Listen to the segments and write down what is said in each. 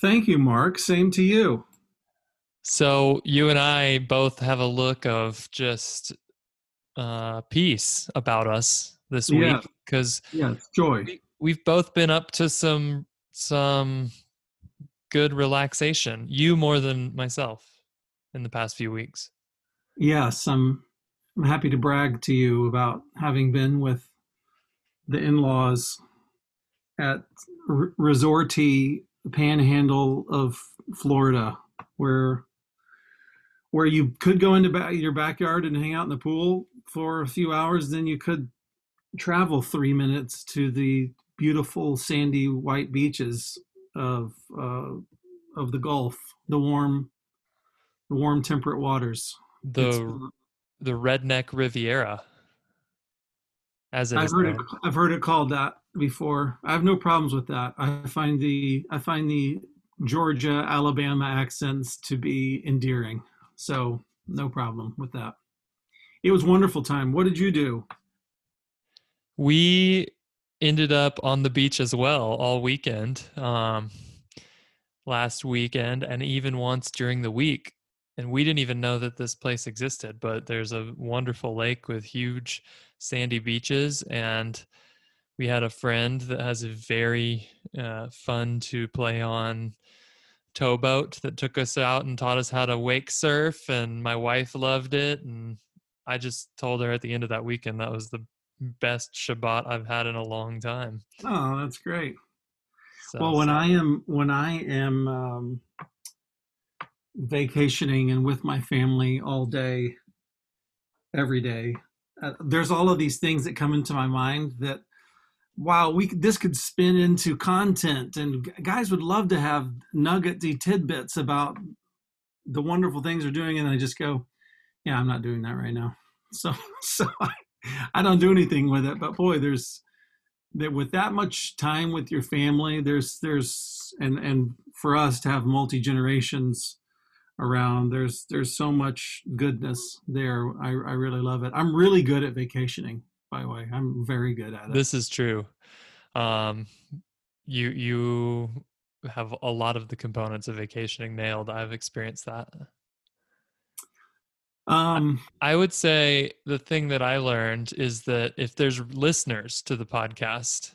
Thank you, Mark. Same to you. So you and I both have a look of just uh, peace about us this Yeah. week because Yeah, joy. we, we've both been up to some some good relaxation. You more than myself in the past few weeks. Yes, I'm I'm happy to brag to you about having been with the in-laws at R- Resorty Panhandle of Florida, where where you could go into ba- your backyard and hang out in the pool for a few hours, then you could travel three minutes to the beautiful sandy white beaches of uh, of the Gulf, the warm, the warm temperate waters. The It's- the redneck Riviera, as it I've is heard it. I've heard it called that before. I have no problems with that. I find the I find the Georgia Alabama accents to be endearing. So no problem with that. It was wonderful time. What did you do? We ended up on the beach as well all weekend, um, last weekend, and even once during the week. And we didn't even know that this place existed, but there's a wonderful lake with huge sandy beaches. And we had a friend that has a very uh, fun to play on towboat that took us out and taught us how to wake surf. And my wife loved it. And I just told her at the end of that weekend that was the best Shabbat I've had in a long time. Oh, that's great. So, well, when so- I am when I am um, vacationing and with my family all day, every day, uh, there's all of these things that come into my mind that wow, we this could spin into content, and guys would love to have nuggety tidbits about the wonderful things they're doing, and I just go, yeah, I'm not doing that right now. So, so I, I don't do anything with it. But boy, there's that with that much time with your family there's there's and and for us to have multi generations around there's there's so much goodness there I, I really love it i'm really good at vacationing by the way i'm very good at it this is true. Um, you you have a lot of the components of vacationing nailed. I've experienced that. um I would say the thing that I learned is that if there's listeners to the podcast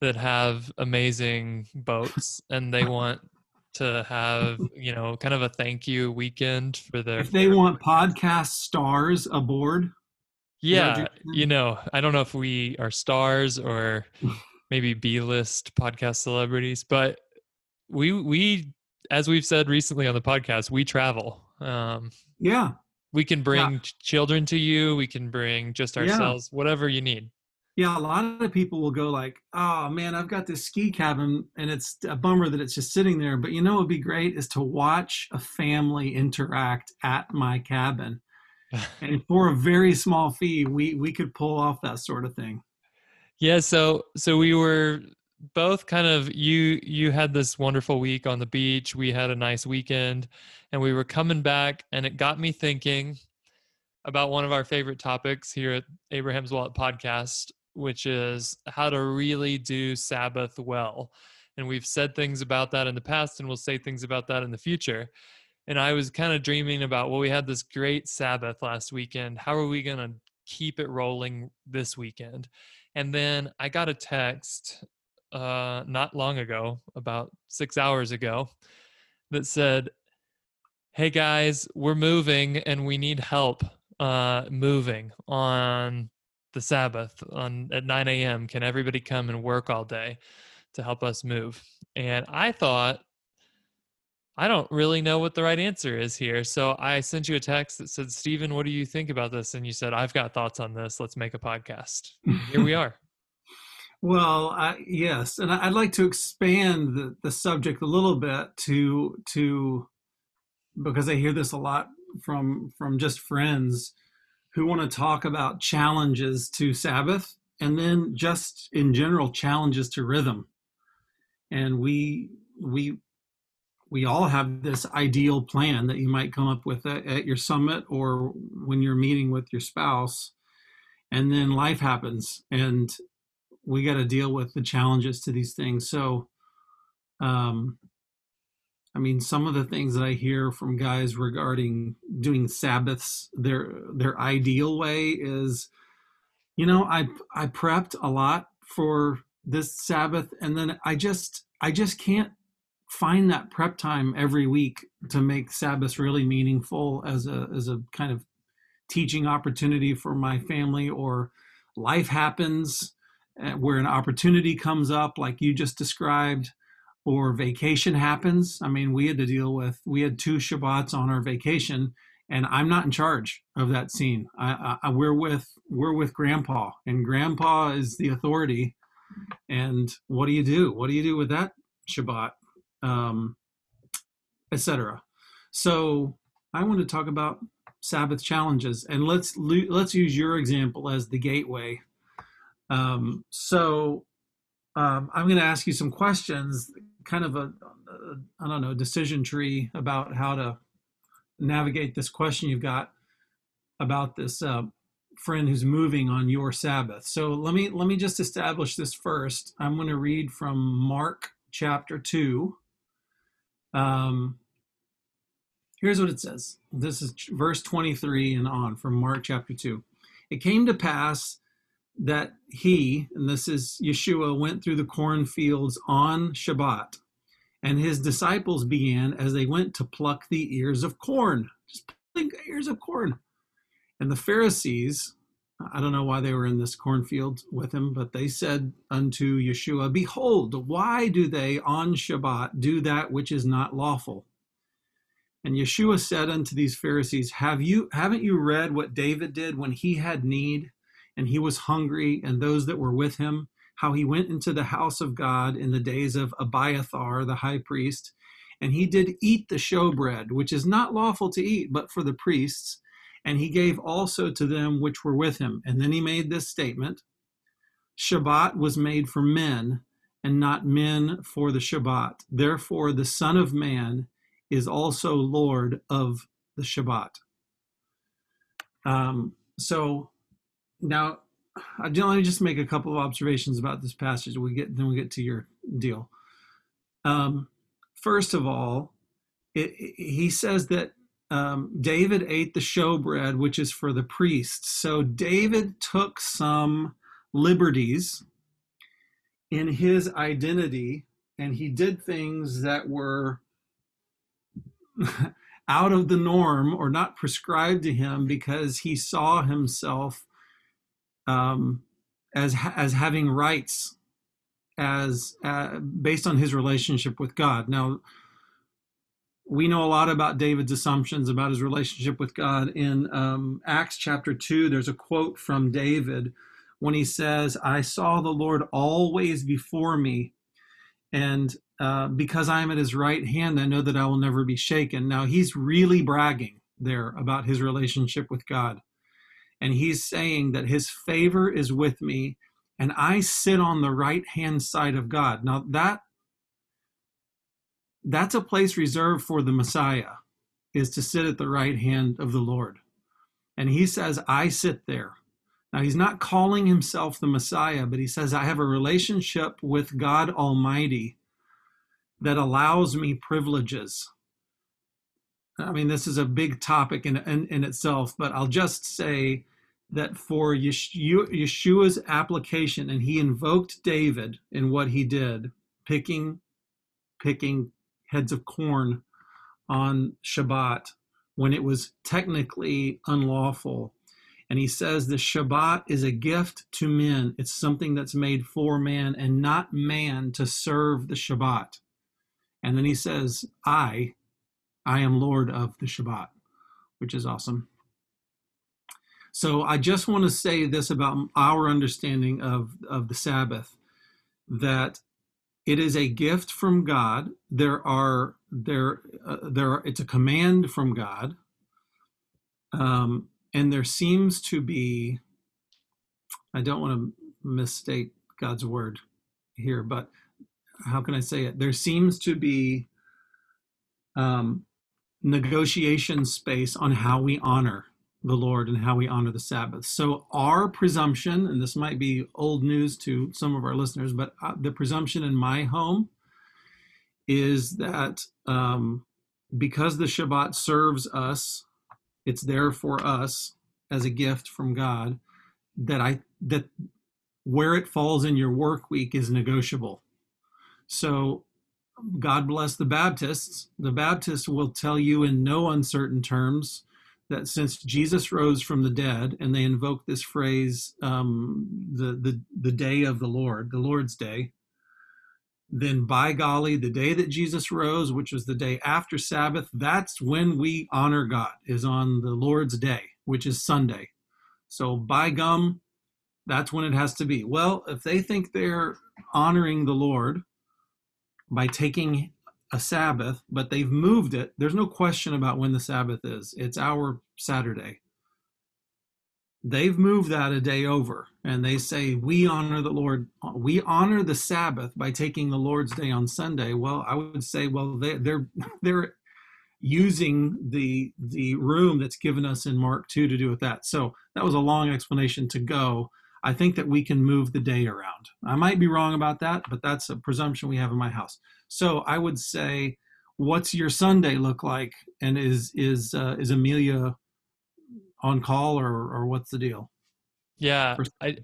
that have amazing boats and they want to have, you know, kind of a thank you weekend for their if they want podcast stars aboard Yeah, you're you know, I don't know if we are stars or maybe B-list podcast celebrities, but we we as we've said recently on the podcast, we travel. Um, yeah we can bring ch- children to you. We can bring just Yeah. ourselves, whatever you need. yeah a lot of people will go like oh man i've got this ski cabin and it's a bummer that it's just sitting there but you know what would be great is to watch a family interact at my cabin and for a very small fee we we could pull off that sort of thing Yeah, so so we were both kind of you you had this wonderful week on the beach. We had a nice weekend and we were coming back and it got me thinking about one of our favorite topics here at Abraham's Wallet podcast, which is how to really do Sabbath well. And we've said things about that in the past and we'll say things about that in the future. And I was kind of dreaming about, well, we had this great Sabbath last weekend. How are we going to keep it rolling this weekend? And then I got a text uh, not long ago, about six hours ago, that said, Hey guys, we're moving and we need help uh, moving on the Sabbath on at 9 a.m. Can everybody come and work all day to help us move? And I thought, I don't really know what the right answer is here. So I sent you a text that said, Stephen, what do you think about this? And you said, I've got thoughts on this. Let's make a podcast. Here we are. Well, I, yes, and I'd like to expand the, the subject a little bit to to because I hear this a lot from from just friends who want to talk about challenges to Sabbath and then just in general challenges to rhythm. And we we we all have this ideal plan that you might come up with at, at your summit or when you're meeting with your spouse and then life happens and we got to deal with the challenges to these things. So um i mean some of the things that i hear from guys regarding doing sabbaths their their ideal way is you know i i prepped a lot for this sabbath and then i just i just can't find that prep time every week to make sabbaths really meaningful as a as a kind of teaching opportunity for my family or life happens eh, where an opportunity comes up like you just described or vacation happens. I mean we had to deal with we had two shabbats on our vacation and i'm not in charge of that scene. I, I, we're with we're with grandpa and grandpa is the authority. And what do you do? What do you do with that shabbat um, etc so i want to talk about Sabbath challenges, and let's let's use your example as the gateway. Um, so um, I'm going to ask you some questions, kind of a I don't know decision tree about how to navigate this question you've got about this uh, friend who's moving on your Sabbath. So let me let me just establish this first. I'm going to read from Mark chapter two. Um, Here's what it says. This is verse 23 and on from Mark chapter 2. It came to pass that he, and this is Yeshua, went through the cornfields on Shabbat, and his disciples began as they went to pluck the ears of corn. Just plucking ears of corn. And the Pharisees, I don't know why they were in this cornfield with him, but they said unto Yeshua, Behold, why do they on Shabbat do that which is not lawful? And Yeshua said unto these Pharisees, Have you haven't you read what David did when he had need and he was hungry, and those that were with him, how he went into the house of God in the days of Abiathar the high priest, and he did eat the showbread, which is not lawful to eat, but for the priests, and he gave also to them which were with him. And then he made this statement Shabbat was made for men, and not men for the Shabbat. Therefore, the Son of Man is also Lord of the Shabbat. Um, so now, let me just make a couple of observations about this passage. We get then we get to your deal. Um, first of all, it, it, he says that um, David ate the showbread, which is for the priests. So David took some liberties in his identity, and he did things that were out of the norm or not prescribed to him because he saw himself um, as as having rights as uh, based on his relationship with God. Now we know a lot about David's assumptions about his relationship with God. In um, Acts chapter 2, there's a quote from David when he says, I saw the Lord always before me, and uh, because I am at his right hand, I know that I will never be shaken. Now, he's really bragging there about his relationship with God. And he's saying that his favor is with me, and I sit on the right hand side of God. Now, that that's a place reserved for the Messiah, is to sit at the right hand of the Lord. And he says, I sit there. Now, he's not calling himself the Messiah, but he says, I have a relationship with God Almighty that allows me privileges. I mean, this is a big topic in, in, in itself, but I'll just say that for Yeshua's application, and he invoked David in what he did, picking, picking heads of corn on Shabbat when it was technically unlawful. And he says the Shabbat is a gift to men. It's something that's made for man and not man to serve the Shabbat. And then he says, I, I am Lord of the Shabbat, which is awesome. So I just want to say this about our understanding of, of the Sabbath. that it is a gift from God. There are there uh, there are, it's a command from God, um, and there seems to be. I don't want to misstate God's word here, but how can I say it? There seems to be um, negotiation space on how we honor the Lord and how we honor the Sabbath. So, our presumption, and this might be old news to some of our listeners, but uh, the presumption in my home is that um, because the Shabbat serves us, it's there for us as a gift from God. That I that where it falls in your work week is negotiable. So God bless the Baptists. The Baptists will tell you in no uncertain terms that since Jesus rose from the dead, and they invoke this phrase, um, the, the, the day of the Lord, the Lord's day, then by golly, the day that Jesus rose, which was the day after Sabbath, that's when we honor God, is on the Lord's day, which is Sunday. So by gum, that's when it has to be. Well, if they think they're honoring the Lord by taking a Sabbath, but they've moved it. There's no question about when the Sabbath is. It's our Saturday. They've moved that a day over, and they say, We honor the Lord. We honor the Sabbath by taking the Lord's day on Sunday. Well, I would say, well, they, they're they're using the the room that's given us in Mark 2 to do with that. So that was a long explanation to go. I think that we can move the day around. I might be wrong about that, but that's a presumption we have in my house. So I would say, what's your Sunday look like? And is is uh, is Amelia on call or or what's the deal? Yeah, I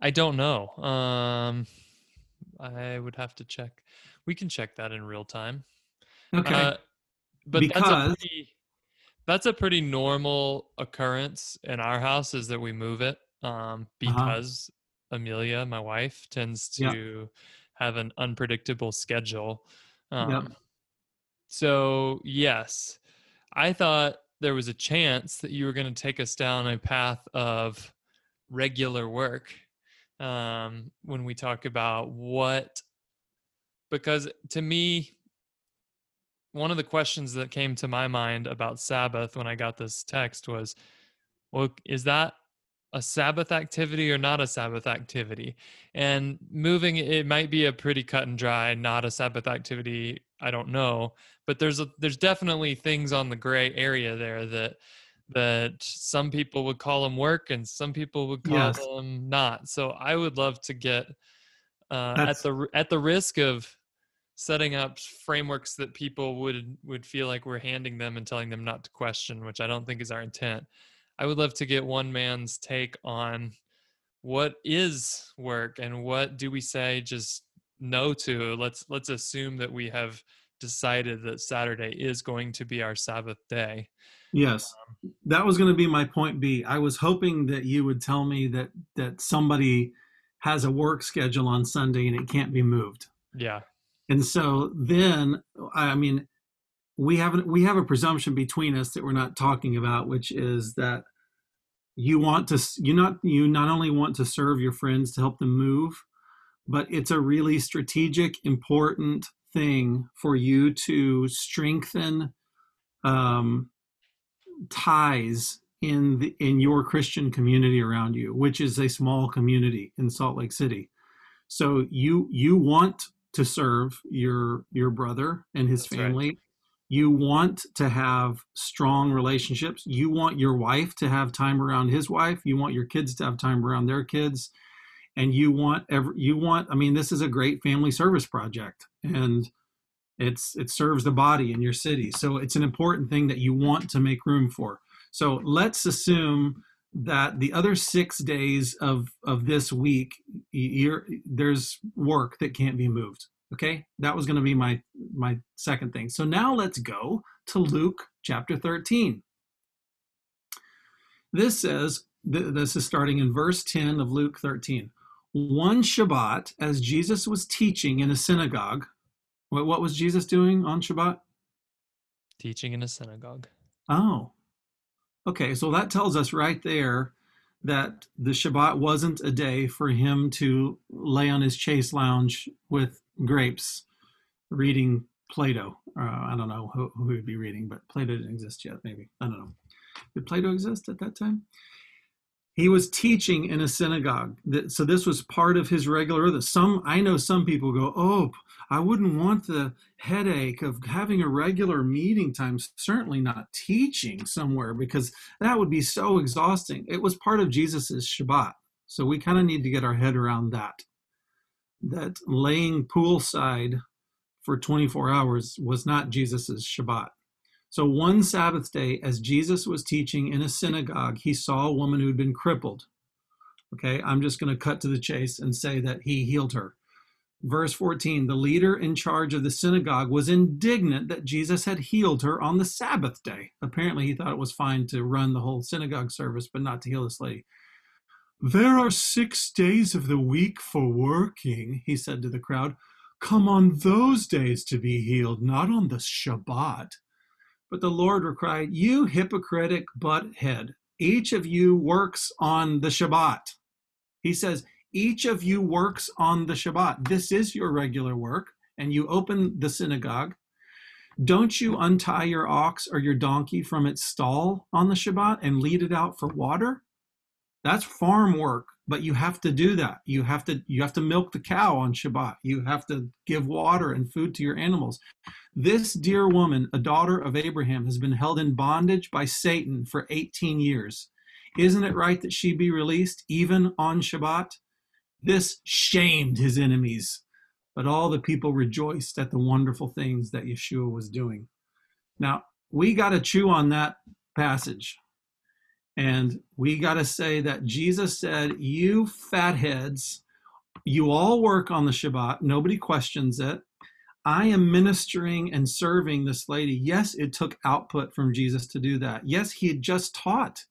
I don't know. Um, I would have to check. We can check that in real time. Okay. Uh, but because that's a, pretty, that's a pretty normal occurrence in our house is that we move it um, uh-huh. because uh-huh. Amelia, my wife, tends to have an unpredictable schedule. Um, yep. So, yes, I thought there was a chance that you were going to take us down a path of regular work um, when we talk about what, because to me, one of the questions that came to my mind about Sabbath when I got this text was, well, is that a Sabbath activity or not a Sabbath activity. And moving it might be a pretty cut and dry, not a Sabbath activity. I don't know, but there's a, there's definitely things on the gray area there that that some people would call them work and some people would call yes. them not. So I would love to get uh, at the at the risk of setting up frameworks that people would would feel like we're handing them and telling them not to question, which I don't think is our intent. I would love to get one man's take on what is work and what do we say just no to. Let's let's assume that we have decided that Saturday is going to be our Sabbath day. Yes. Um, that was going to be my point B. I was hoping that you would tell me that that somebody has a work schedule on Sunday and it can't be moved. Yeah. And so then I mean we have we have a presumption between us that we're not talking about which is that you want to you not you not only want to serve your friends to help them move but it's a really strategic important thing for you to strengthen um, ties in the in your christian community around you which is a small community in salt lake city. So you you want to serve your your brother and his That's family right you want to have strong relationships. You want your wife to have time around his wife. You want your kids to have time around their kids. And you want every you want i mean this is a great family service project and it's it serves the body in your city. So it's an important thing that you want to make room for. So let's assume that the other six days of of this week there's work that can't be moved Okay, that was going to be my my second thing. So now let's go to Luke chapter 13. This says this is starting in verse 10 of Luke 13. One Shabbat, as Jesus was teaching in a synagogue, what, what was Jesus doing on Shabbat? Teaching in a synagogue. Oh, okay. So that tells us right there that the Shabbat wasn't a day for him to lay on his chase lounge with grapes, reading Plato. Uh, I don't know who, who would be reading, but Plato didn't exist yet. Maybe I don't know. Did Plato exist at that time? He was teaching in a synagogue, so this was part of his regular rhythm. Some I know some people go, "Oh, I wouldn't want the headache of having a regular meeting time. Certainly not teaching somewhere because that would be so exhausting." It was part of Jesus's Shabbat, so we kind of need to get our head around that. That laying poolside for 24 hours was not Jesus's Shabbat. So one Sabbath day, as Jesus was teaching in a synagogue, he saw a woman who'd been crippled. Okay, I'm just going to cut to the chase and say that he healed her. Verse 14 The leader in charge of the synagogue was indignant that Jesus had healed her on the Sabbath day. Apparently, he thought it was fine to run the whole synagogue service, but not to heal this lady. There are six days of the week for working, he said to the crowd. Come on those days to be healed, not on the Shabbat. But the Lord replied, You hypocritic butt head, each of you works on the Shabbat. He says, Each of you works on the Shabbat. This is your regular work, and you open the synagogue. Don't you untie your ox or your donkey from its stall on the Shabbat and lead it out for water? That's farm work but you have to do that. You have to you have to milk the cow on shabbat. You have to give water and food to your animals. This dear woman a daughter of abraham has been held in bondage by satan for 18 years. Isn't it right that she be released even on shabbat? This shamed his enemies but all the people rejoiced at the wonderful things that yeshua was doing. Now we got to chew on that passage and we got to say that Jesus said, You fatheads, you all work on the Shabbat. Nobody questions it. I am ministering and serving this lady. Yes, it took output from Jesus to do that. Yes, he had just taught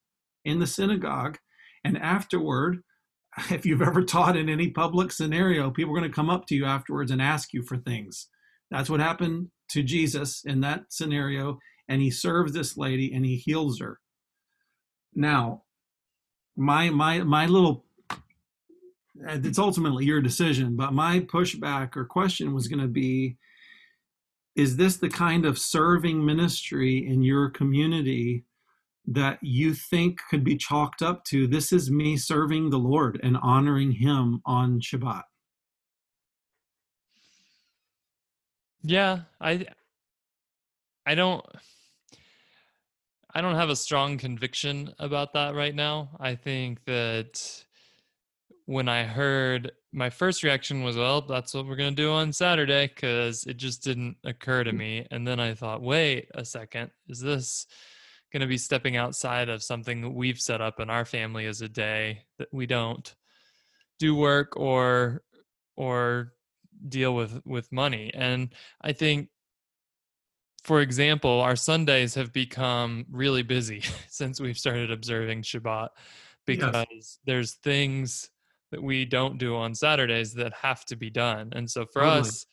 in the synagogue. And afterward, if you've ever taught in any public scenario, people are going to come up to you afterwards and ask you for things. That's what happened to Jesus in that scenario. And he serves this lady and he heals her. Now, my my my little uh, it's ultimately your decision, but my pushback or question was going to be is this the kind of serving ministry in your community that you think could be chalked up to this is me serving the Lord and honoring him on Shabbat? Yeah, I I don't I don't have a strong conviction about that right now. I think that when I heard my first reaction was, well, that's what we're going to do on Saturday because it just didn't occur to mm. me. And then I thought, wait a second, is this going to be stepping outside of something that we've set up in our family as a day that we don't do work or or deal with with money and i think for example, our Sundays have become really busy since we've started observing Shabbat because yes. there's things that we don't do on Saturdays that have to be done. And so for totally. us,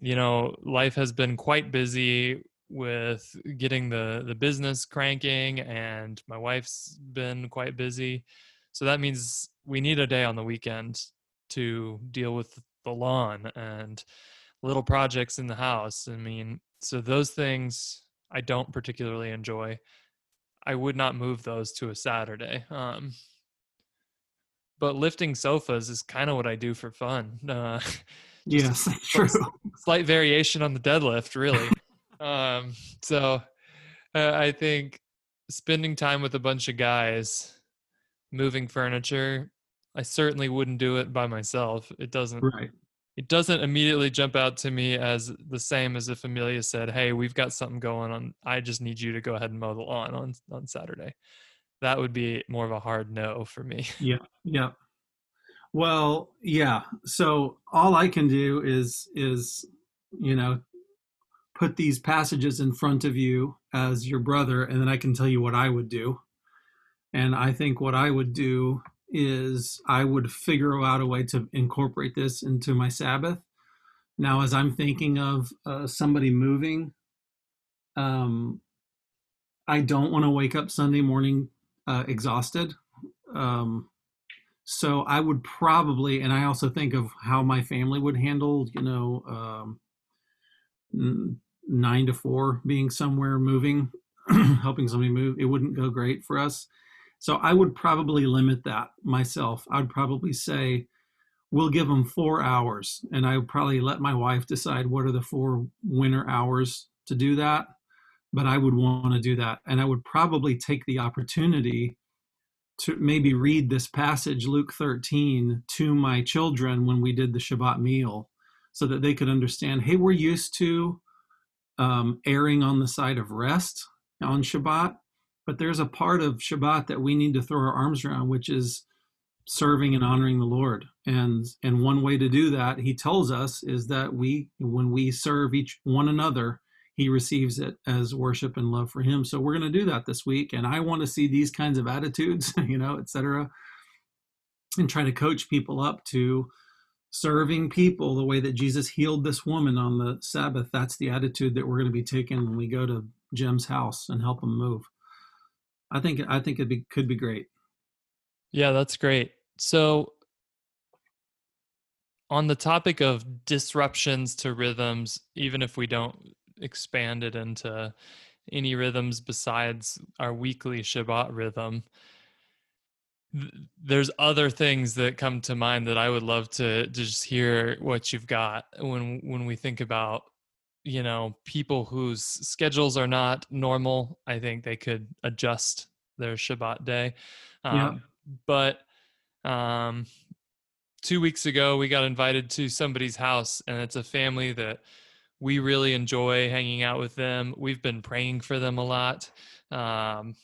you know, life has been quite busy with getting the the business cranking and my wife's been quite busy. So that means we need a day on the weekend to deal with the lawn and little projects in the house. I mean, so those things I don't particularly enjoy. I would not move those to a Saturday. Um, but lifting sofas is kind of what I do for fun. Uh, yes, true. Slight variation on the deadlift, really. um, so uh, I think spending time with a bunch of guys moving furniture, I certainly wouldn't do it by myself. It doesn't. Right it doesn't immediately jump out to me as the same as if Amelia said, "Hey, we've got something going on. I just need you to go ahead and mow the lawn on on Saturday." That would be more of a hard no for me. Yeah, yeah. Well, yeah. So all I can do is is you know put these passages in front of you as your brother, and then I can tell you what I would do. And I think what I would do is I would figure out a way to incorporate this into my Sabbath. Now, as I'm thinking of uh, somebody moving, um, I don't want to wake up Sunday morning uh, exhausted um, so I would probably, and I also think of how my family would handle, you know, um, nine to four being somewhere moving, helping somebody move. It wouldn't go great for us. So I would probably limit that myself. I'd probably say, we'll give them four hours, and I would probably let my wife decide what are the four winter hours to do that. But I would want to do that, and I would probably take the opportunity to maybe read this passage, Luke 13, to my children when we did the Shabbat meal so that they could understand hey, we're used to um, erring on the side of rest on Shabbat, but there's a part of Shabbat that we need to throw our arms around, which is serving and honoring the Lord. And and one way to do that, he tells us, is that we when we serve each one another, he receives it as worship and love for him. So we're going to do that this week. And I want to see these kinds of attitudes, you know, etc. And try to coach people up to serving people the way that Jesus healed this woman on the Sabbath. That's the attitude that we're going to be taking when we go to Jim's house and help him move. I think I think it be, could be great. Yeah, that's great. So on the topic of disruptions to rhythms, even if we don't expand it into any rhythms besides our weekly Shabbat rhythm. There's other things that come to mind that I would love to, to just hear what you've got when when we think about you know people whose schedules are not normal. I think they could adjust their Shabbat day. Um, yeah. But um, two weeks ago, we got invited to somebody's house, and it's a family that we really enjoy hanging out with them. We've been praying for them a lot. Um,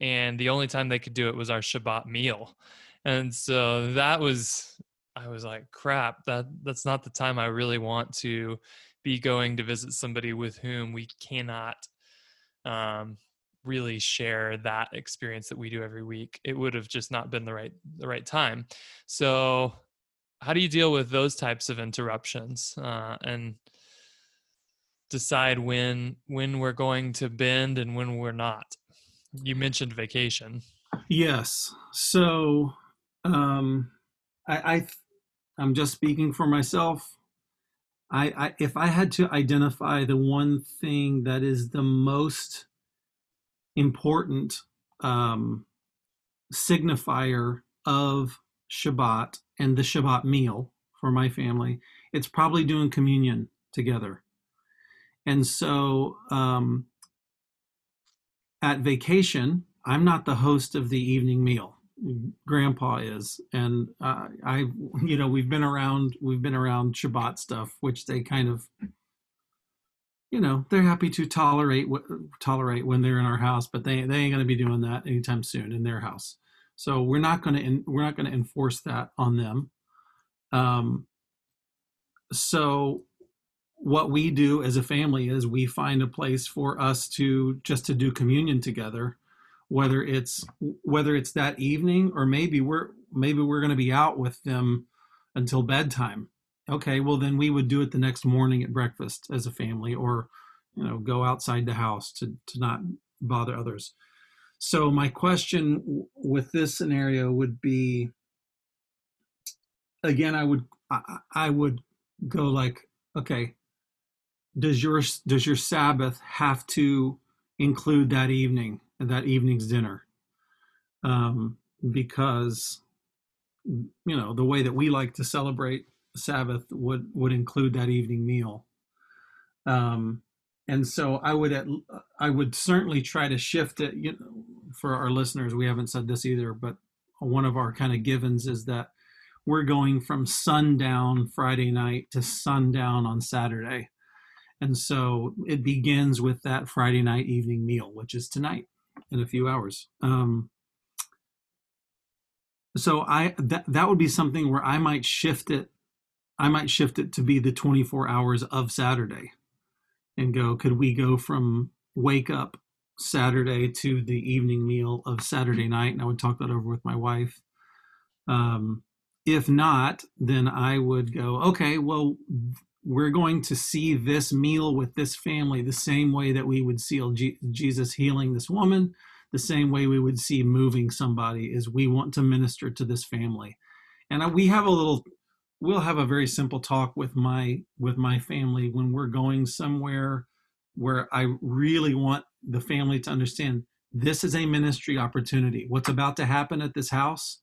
and the only time they could do it was our Shabbat meal. And so that was, I was like, crap, that that's not the time I really want to be going to visit somebody with whom we cannot um, really share that experience that we do every week. It would have just not been the right the right time. So, how do you deal with those types of interruptions? Uh, and decide when when we're going to bend and when we're not you mentioned vacation yes so um i i i'm just speaking for myself I, I if i had to identify the one thing that is the most important um signifier of shabbat and the shabbat meal for my family it's probably doing communion together and so um, at vacation, I'm not the host of the evening meal. Grandpa is, and uh, I, you know, we've been around, we've been around Shabbat stuff, which they kind of, you know, they're happy to tolerate tolerate when they're in our house, but they they ain't going to be doing that anytime soon in their house. So we're not going to we're not going to enforce that on them. Um, so what we do as a family is we find a place for us to just to do communion together whether it's whether it's that evening or maybe we're maybe we're going to be out with them until bedtime. Okay well then we would do it the next morning at breakfast as a family or you know go outside the house to to not bother others. So my question with this scenario would be again i would I, I would go like okay does your does your Sabbath have to include that evening that evening's dinner? Um, because you know the way that we like to celebrate Sabbath would would include that evening meal. Um, and so I would at, I would certainly try to shift it. You know, for our listeners, we haven't said this either, but one of our kind of givens is that we're going from sundown Friday night to sundown on Saturday. And so it begins with that Friday night evening meal, which is tonight in a few hours. Um, so I that that would be something where I might shift it. I might shift it to be the 24 hours of Saturday, and go. Could we go from wake up Saturday to the evening meal of Saturday night? And I would talk that over with my wife. Um, if not, then I would go. Okay, well, we're going to see this meal with this family the same way that we would see Jesus healing this woman, the same way we would see moving somebody is we want to minister to this family. And we have a little we'll have a very simple talk with my with my family when we're going somewhere where i really want the family to understand this is a ministry opportunity. What's about to happen at this house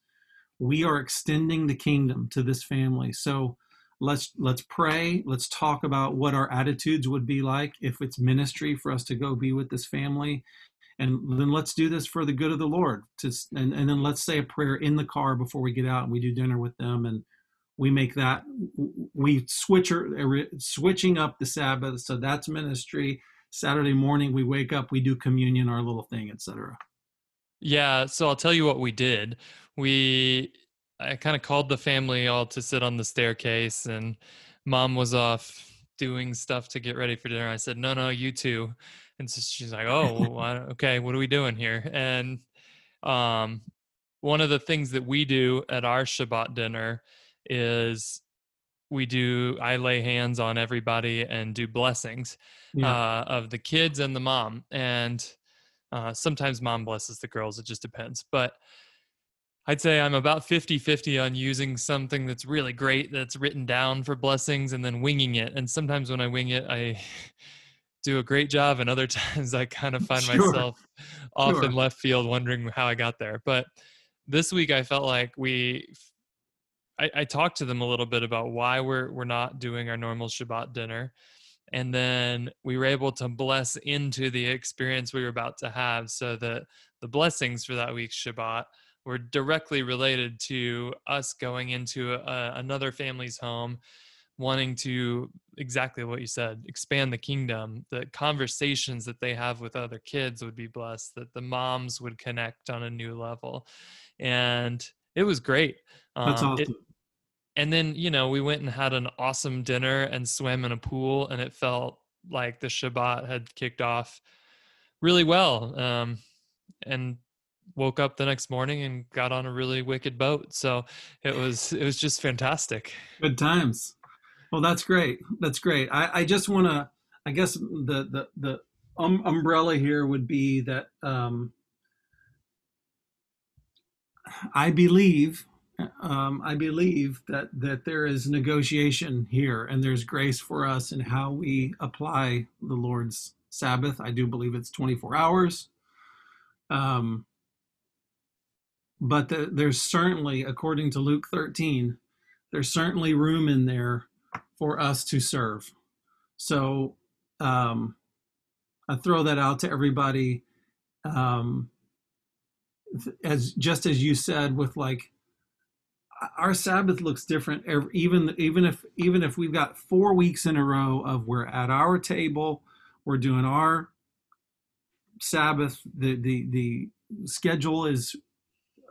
we are extending the kingdom to this family. So let's let's pray. Let's talk about what our attitudes would be like if it's ministry for us to go be with this family. And then let's do this for the good of the lord. To, and, and then let's say a prayer in the car before we get out and we do dinner with them and we make that we switch uh, switching up the sabbath. So that's ministry. Saturday morning we wake up we do communion our little thing etc yeah so i'll tell you what we did. We I kind of called the family all to sit on the staircase, and mom was off doing stuff to get ready for dinner. I said, "No, no, you two." And so she's like, "Oh, okay, what are we doing here?" And um, one of the things that we do at our Shabbat dinner is we do I lay hands on everybody and do blessings yeah. uh, of the kids and the mom, and uh, sometimes mom blesses the girls. It just depends, but I'd say I'm about 50 50 on using something that's really great that's written down for blessings and then winging it. And sometimes when I wing it, I do a great job, and other times I kind of find sure. myself off sure. in left field wondering how I got there. But this week I felt like we. I, I talked to them a little bit about why we're we're not doing our normal Shabbat dinner, and then we were able to bless into the experience we were about to have, so that the blessings for that week's Shabbat were directly related to us going into a, another family's home wanting to exactly what you said expand the kingdom the conversations that they have with other kids would be blessed that the moms would connect on a new level and it was great that's um, awesome. It, and then you know we went and had an awesome dinner and swam in a pool and it felt like the shabbat had kicked off really well um, and woke up the next morning and got on a really wicked boat. So it was it was just fantastic. Good times. Well, that's great. That's great. I, I just want to. I guess the the the um, umbrella here would be that um, I believe um, I believe that that there is negotiation here and there's grace for us in how we apply the Lord's Sabbath. I do believe it's 24 hours. Um, but the, there's certainly, according to Luke 13, there's certainly room in there for us to serve. So um, I throw that out to everybody. Um, as just as you said, with like our Sabbath looks different. Every, even even if even if we've got four weeks in a row of we're at our table, we're doing our Sabbath. The the the schedule is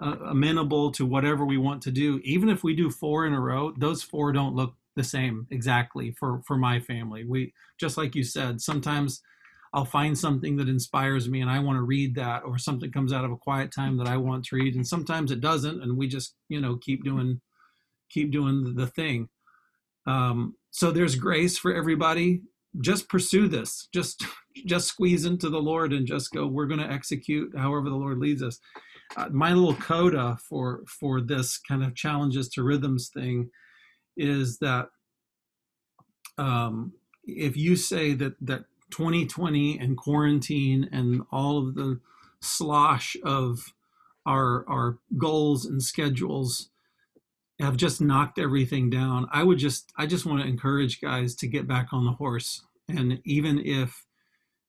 uh, amenable to whatever we want to do. Even if we do four in a row those four don't look the same exactly for for my family. We just like you said sometimes i'll find something that inspires me and i want to read that or something comes out of a quiet time that i want to read and sometimes it doesn't and we just you know keep doing keep doing the thing. Um, so there's grace for everybody. Just pursue this. Just just squeeze into the lord and just go we're going to execute however the lord leads us uh, my little coda for for this kind of challenges to rhythms thing is that um, if you say that that 2020 and quarantine and all of the slosh of our our goals and schedules have just knocked everything down i would just i just want to encourage guys to get back on the horse. And even if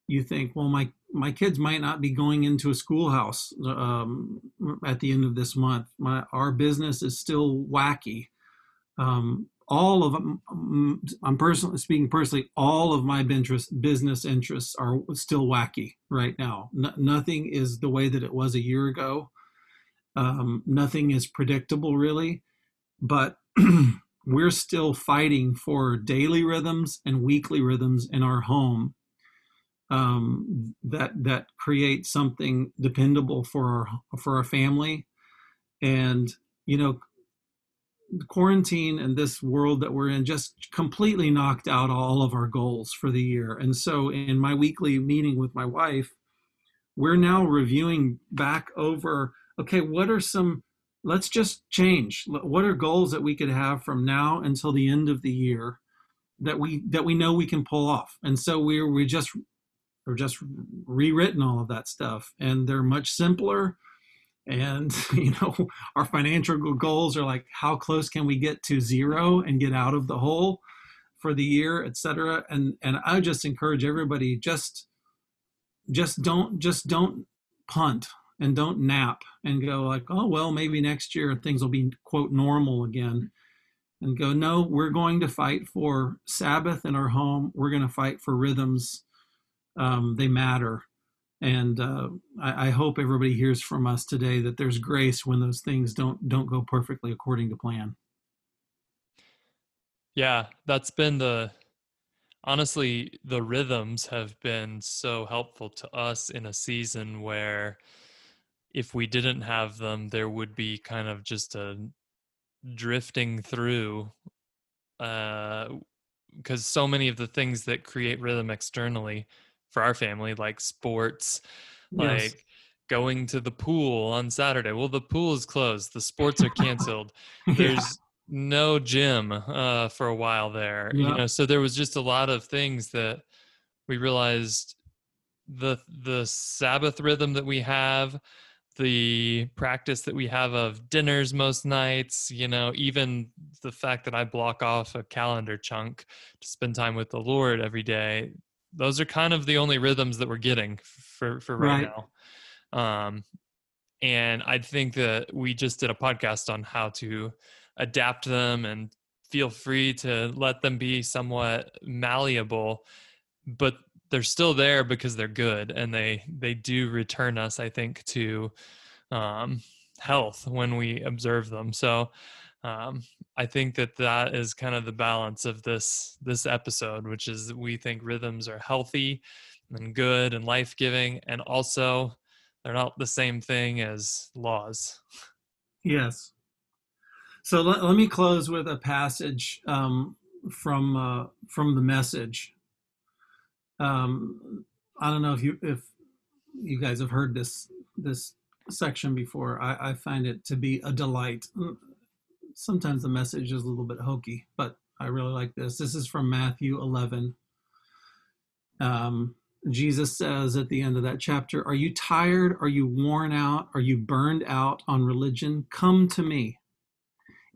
you think well my my kids might not be going into a schoolhouse um, at the end of this month. My our business is still wacky. Um, all of them, I'm personally speaking personally, all of my interest, business interests are still wacky right now. nothing is the way that it was a year ago. Um, nothing is predictable really, but we're still fighting for daily rhythms and weekly rhythms in our home um, that that create something dependable for our for our family and you know quarantine and this world that we're in just completely knocked out all of our goals for the year and so in my weekly meeting with my wife we're now reviewing back over okay, what are some, let's just change. What are goals that we could have from now until the end of the year that we that we know we can pull off? And so we're we just we're just rewritten all of that stuff. And they're much simpler. And you know our financial goals are like how close can we get to zero and get out of the hole for the year etc and and i just encourage everybody just just don't just don't punt and don't nap and go like oh well maybe next year things will be quote normal again. And go no we're going to fight for sabbath in our home. We're going to fight for rhythms um, they matter. And uh, I, I, hope everybody hears from us today that there's grace when those things don't don't go perfectly according to plan. Yeah that's been the honestly the rhythms have been so helpful to us in a season where if we didn't have them there would be kind of just a drifting through uh because so many of the things that create rhythm externally for our family, like sports, yes. like going to the pool on Saturday. Well, the pool is closed. The sports are canceled. yeah. There's no gym uh, for a while there. Yeah. You know, so there was just a lot of things that we realized the the Sabbath rhythm that we have, the practice that we have of dinners most nights, you know, even the fact that I block off a calendar chunk to spend time with the Lord every day, those are kind of the only rhythms that we're getting for for right, right. now. Um, and I think that we just did a podcast on how to adapt them and feel free to let them be somewhat malleable, but they're still there because they're good and they they do return us, I think, to um, health when we observe them. So um, I think that that is kind of the balance of this this episode, which is we think rhythms are healthy and good and life giving, and also they're not the same thing as laws. Yes. So let, let me close with a passage um, from uh, from the message. Um, I don't know if you if you guys have heard this this section before. I, I find it to be a delight sometimes the message is a little bit hokey, but I really like this. This is from Matthew 11. Um, Jesus says at the end of that chapter, Are you tired? Are you worn out? Are you burned out on religion? Come to me.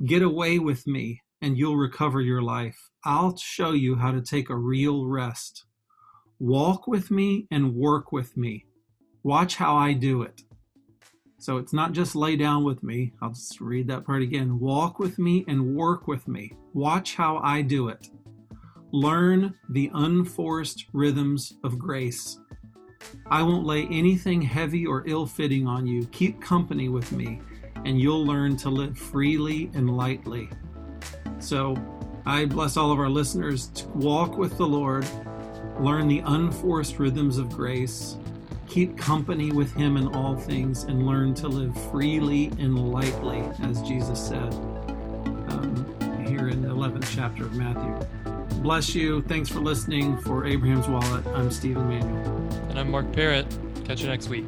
Get away with me, and you'll recover your life. I'll show you how to take a real rest. Walk with me and work with me. Watch how I do it. So it's not just lay down with me. I'll just read that part again. Walk with me and work with me. Watch how I do it. Learn the unforced rhythms of grace. I won't lay anything heavy or ill fitting on you. Keep company with me, and you'll learn to live freely and lightly. So I bless all of our listeners to walk with the Lord, learn the unforced rhythms of grace, Keep company with him in all things and learn to live freely and lightly, as Jesus said um, here in the 11th chapter of Matthew. Bless you. Thanks for listening. For Abraham's Wallet, I'm Stephen Manuel. And I'm Mark Parrott. Catch you next week.